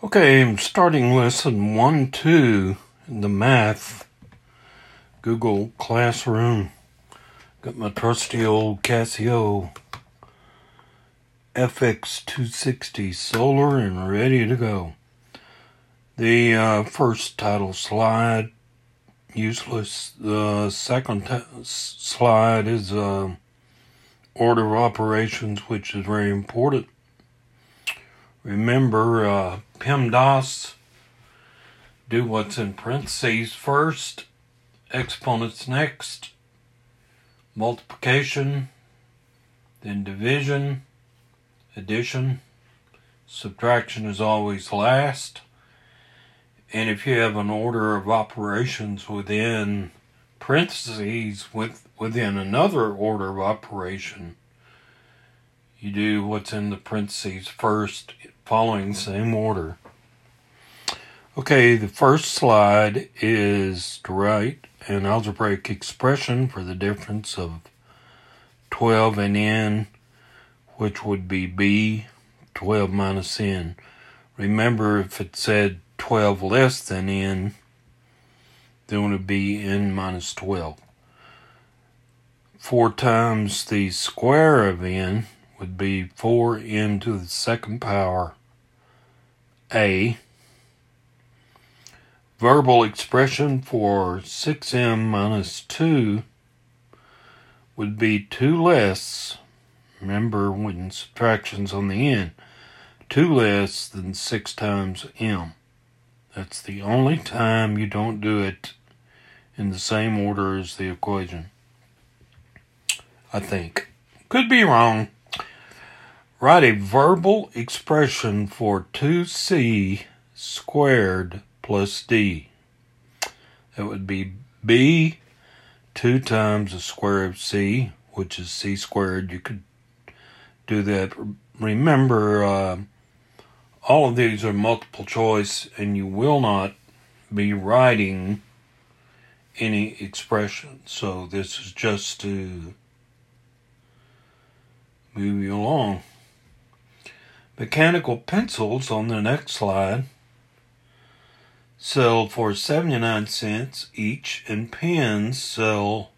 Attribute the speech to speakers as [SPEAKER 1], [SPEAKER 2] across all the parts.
[SPEAKER 1] Okay, I'm starting lesson one, two in the math Google Classroom. Got my trusty old Casio FX260 solar and ready to go. The uh, first title slide, useless. The second t- slide is uh, order of operations, which is very important. Remember, uh, PEMDAS, do what's in parentheses first, exponents next, multiplication, then division, addition, subtraction is always last. And if you have an order of operations within parentheses with within another order of operation, you do what's in the parentheses first, following same order. Okay, the first slide is to write an algebraic expression for the difference of 12 and n, which would be b, 12 minus n. Remember, if it said 12 less than n, then it would be n minus 12. 4 times the square of n would be 4 n to the second power a. Verbal expression for 6m minus 2 would be 2 less. Remember when subtractions on the end. 2 less than 6 times m. That's the only time you don't do it in the same order as the equation. I think. Could be wrong. Write a verbal expression for 2c squared plus d. That would be b 2 times the square of c, which is c squared. You could do that. Remember, uh, all of these are multiple choice, and you will not be writing any expression. So this is just to move you along. Mechanical pencils on the next slide sell for 79 cents each, and pens sell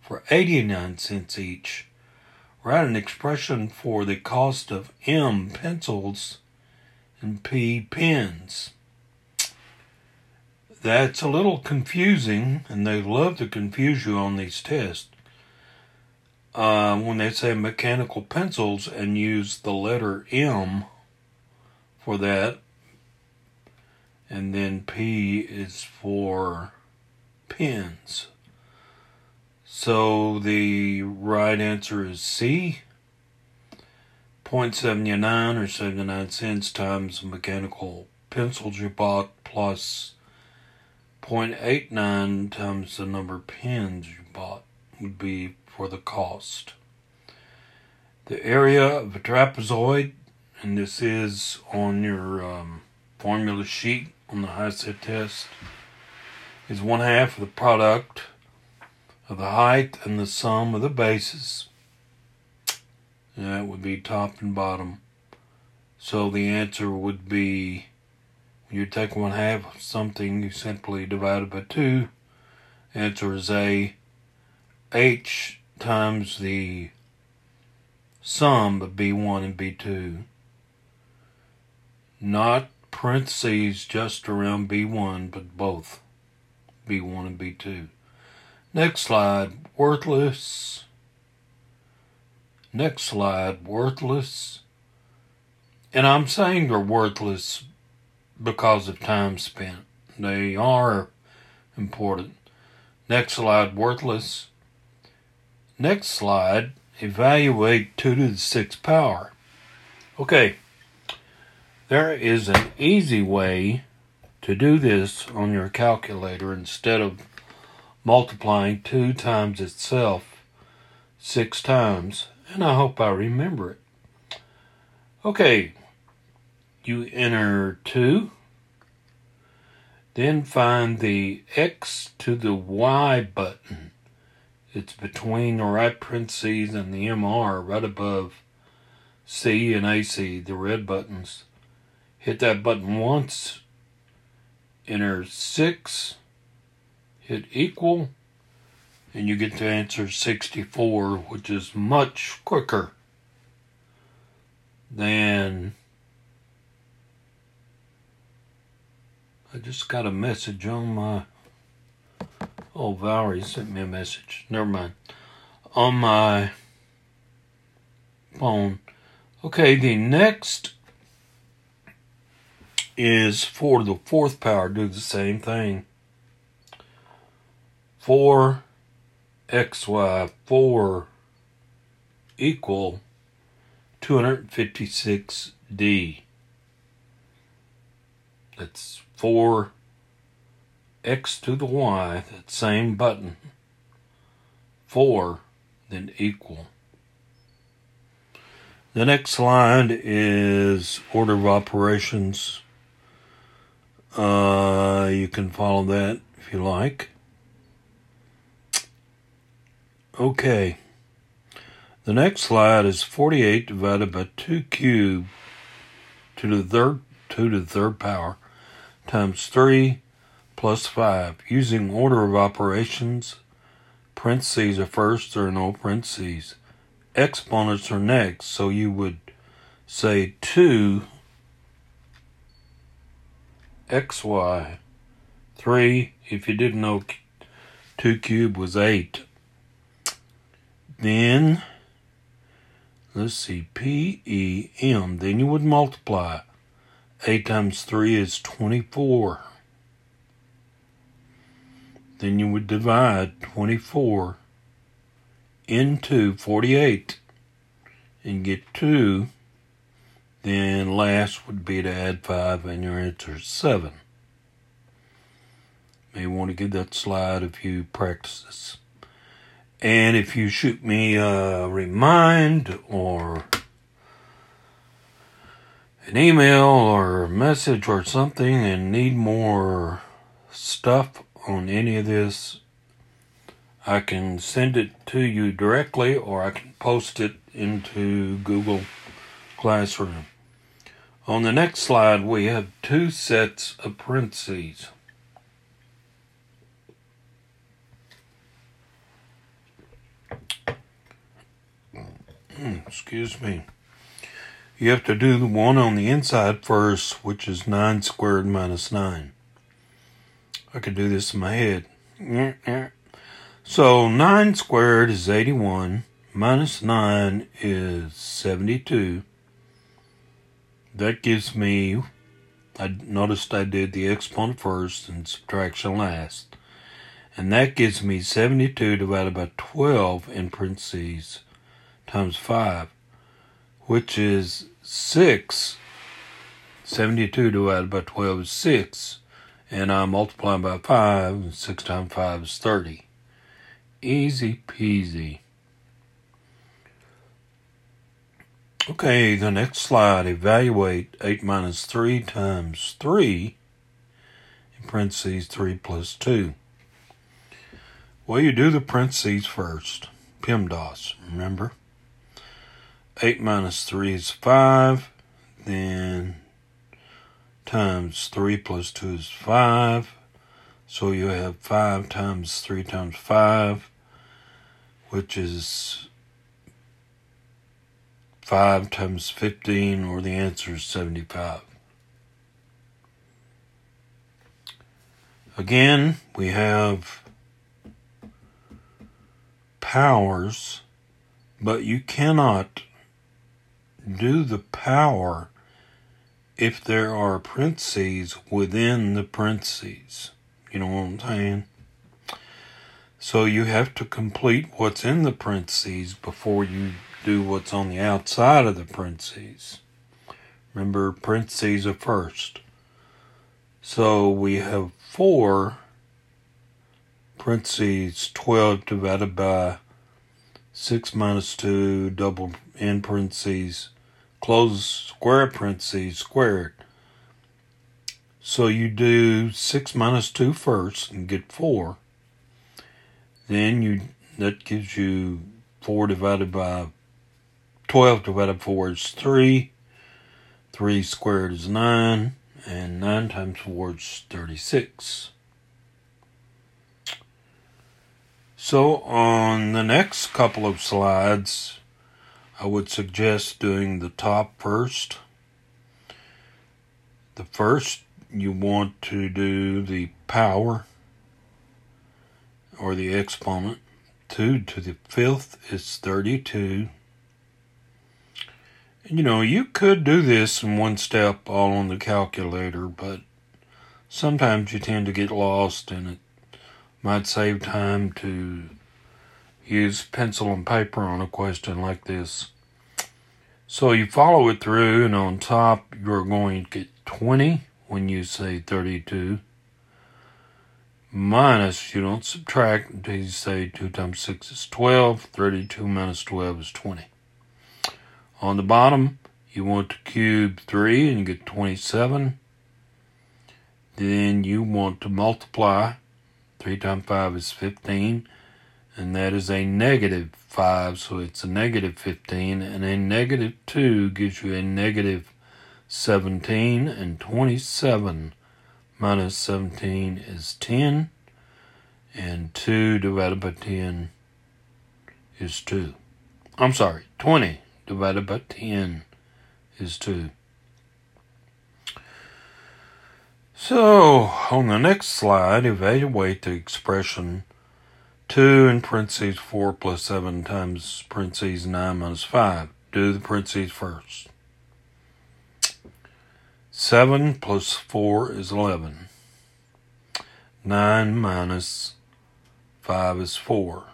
[SPEAKER 1] for 89 cents each. Write an expression for the cost of M pencils and P pens. That's a little confusing, and they love to confuse you on these tests. Uh, when they say mechanical pencils and use the letter M for that, and then P is for pens. So the right answer is C. 0.79 or 79 cents times mechanical pencils you bought plus 0.89 times the number of pens you bought would be for the cost. The area of a trapezoid, and this is on your um, formula sheet on the HiSET test, is one half of the product of the height and the sum of the bases. That would be top and bottom. So the answer would be you take one half of something, you simply divide it by two. Answer is A. H times the sum of B1 and B2, not parentheses just around B1, but both B1 and B2. Next slide, worthless. Next slide, worthless. And I'm saying they're worthless because of time spent. They are important. Next slide, worthless. Next slide, evaluate 2 to the 6th power. Okay, there is an easy way to do this on your calculator instead of multiplying 2 times itself 6 times, and I hope I remember it. Okay, you enter 2, then find the X to the Y button it's between the right parentheses and the MR right above C and AC, the red buttons. hit that button once, enter 6, hit equal, and you get the answer 64, which is much quicker than. I just got a message on my. Oh, Valerie sent me a message. Never mind. On my phone. Okay, the next is for the fourth power. Do the same thing. 4 xy 4 equal 256d. That's 4 x to the y, that same button. 4, then equal. The next slide is order of operations. Uh, you can follow that if you like. Okay. The next slide is 48 divided by 2 cubed to the third 2 to the third power times 3 plus 5. Using order of operations, parentheses are first, are no parentheses. Exponents are next, so you would say 2 xy 3 if you didn't know 2 cubed was 8 then let's see p e m then you would multiply 8 times 3 is 24 then you would divide 24 into 48 and get 2 then last would be to add 5 and your answer is 7 may want to give that slide a few practices. And if you shoot me a remind or an email or message or something and need more stuff on any of this, I can send it to you directly or I can post it into Google Classroom. On the next slide, we have two sets of parentheses. Hmm, excuse me. You have to do the one on the inside first, which is 9 squared minus 9. I could do this in my head. So 9 squared is 81, minus 9 is 72. That gives me, I noticed I did the exponent first and subtraction last. And that gives me 72 divided by 12 in parentheses times 5, which is 6. 72 divided by 12 is 6. And I'm multiplying by 5, and 6 times 5 is 30. Easy peasy. Okay, the next slide, evaluate 8 minus 3 times 3, in parentheses 3 plus 2. Well, you do the parentheses first. PEMDAS, remember? 8 minus 3 is 5. Then times 3 plus 2 is 5. So you have 5 times 3 times 5, which is 5 times 15, or the answer is 75. Again, we have powers, but you cannot do the power if there are parentheses within the parentheses. You know what I'm saying? So you have to complete what's in the parentheses before you do what's on the outside of the parentheses. Remember, parentheses are first. So we have 4 parentheses 12 divided by 6 minus 2 double in parentheses close square parentheses squared. So you do 6 minus 2 first and get 4. Then you that gives you 4 divided by 12 divided by 4 is 3. 3 squared is 9, and 9 times 4 is 36. So, on the next couple of slides, I would suggest doing the top first. The first, you want to do the power or the exponent. 2 to the fifth is 32. You know, you could do this in one step all on the calculator, but sometimes you tend to get lost and it might save time to use pencil and paper on a question like this. So you follow it through, and on top, you're going to get 20 when you say 32 minus, you don't subtract until you say 2 times 6 is 12, 32 minus 12 is 20. On the bottom, you want to cube 3 and you get 27. Then you want to multiply. 3 times 5 is 15. And that is a negative 5, so it's a negative 15. And a negative 2 gives you a negative 17. And 27 minus 17 is 10. And 2 divided by 10 is 2. I'm sorry, 20 divided by 10 is 2. So, on the next slide, evaluate the expression 2 in parentheses 4 plus 7 times parentheses 9 minus 5. Do the parentheses first. 7 plus 4 is 11. 9 minus 5 is 4.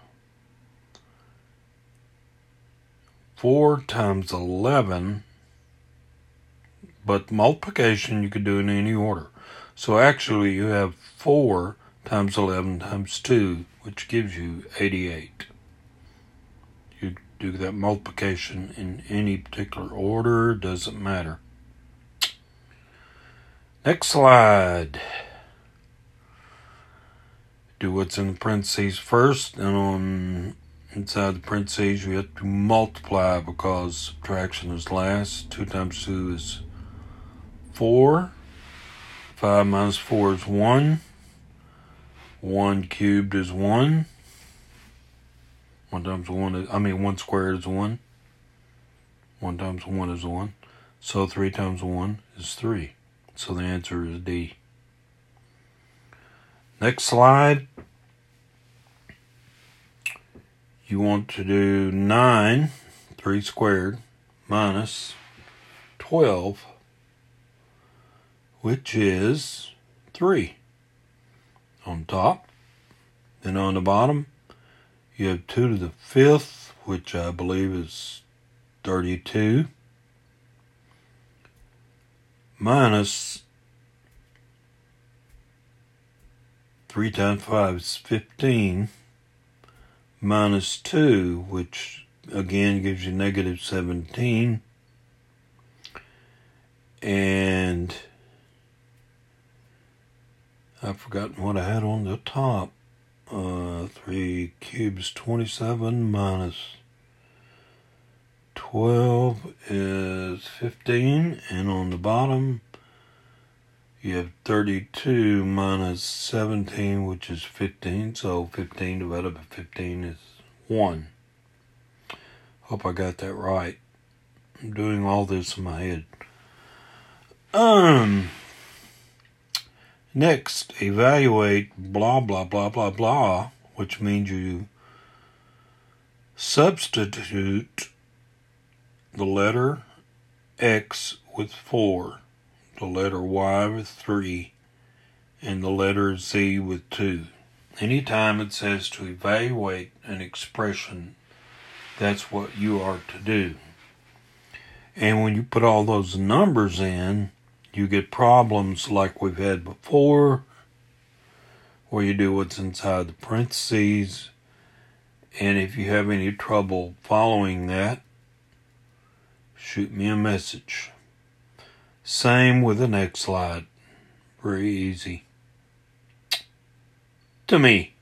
[SPEAKER 1] 4 times 11, but multiplication you could do in any order. So actually you have 4 times 11 times 2, which gives you 88. You do that multiplication in any particular order, doesn't matter. Next slide. Do what's in the parentheses first, and on Inside the parentheses, we have to multiply because subtraction is last. 2 times 2 is 4. 5 minus 4 is 1. 1 cubed is 1. 1 times 1 is, I mean, 1 squared is 1. 1 times 1 is 1. So 3 times 1 is 3. So the answer is D. Next slide you want to do 9, 3 squared, minus 12, which is 3 on top. Then on the bottom, you have 2 to the 5th, which I believe is 32, minus 3 times 5 is 15 minus 2, which again gives you negative 17. And I've forgotten what I had on the top. Uh, 3 cubes 27 minus 12 is 15. And on the bottom, you have 32 minus 17, which is 15. So 15 divided by 15 is 1. Hope I got that right. I'm doing all this in my head. Um. Next, evaluate blah blah blah blah blah, which means you substitute the letter X with 4 the letter Y with 3, and the letter Z with 2. Anytime it says to evaluate an expression, that's what you are to do. And when you put all those numbers in, you get problems like we've had before, where you do what's inside the parentheses. And if you have any trouble following that, shoot me a message. Same with the next slide. Very easy. To me.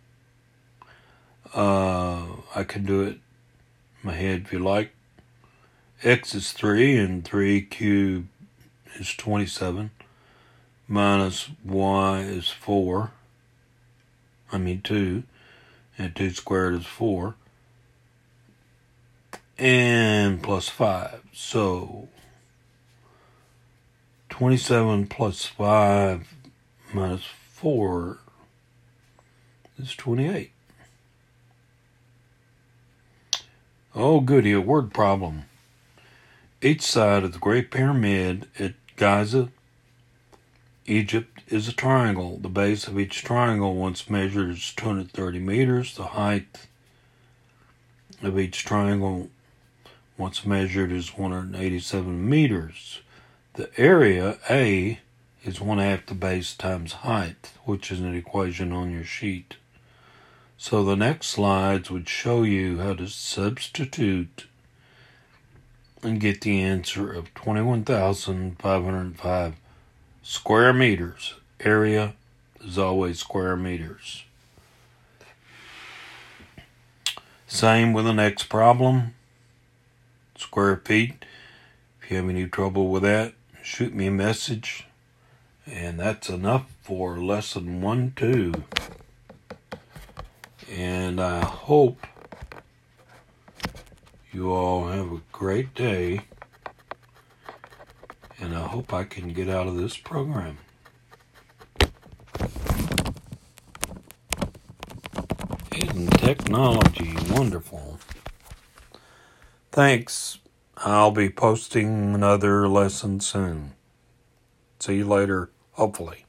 [SPEAKER 1] Uh, I can do it my head if you like. X is 3 and 3 cubed is 27. Minus y is 4. I mean 2. And 2 squared is 4. And plus 5. So 27 plus 5 minus 4 is 28. Oh, goody, a word problem. Each side of the Great Pyramid at Giza, Egypt, is a triangle. The base of each triangle, once measured, is 230 meters. The height of each triangle, once measured, is 187 meters. The area, A, is one half the base times height, which is an equation on your sheet. So the next slides would show you how to substitute and get the answer of 21,505 square meters. Area is always square meters. Same with the next problem. Square feet. If you have any trouble with that, shoot me a message. And that's enough for lesson one, two. And I hope you all have a great day. And I hope I can get out of this program. Isn't technology wonderful? Thanks. I'll be posting another lesson soon. See you later, hopefully.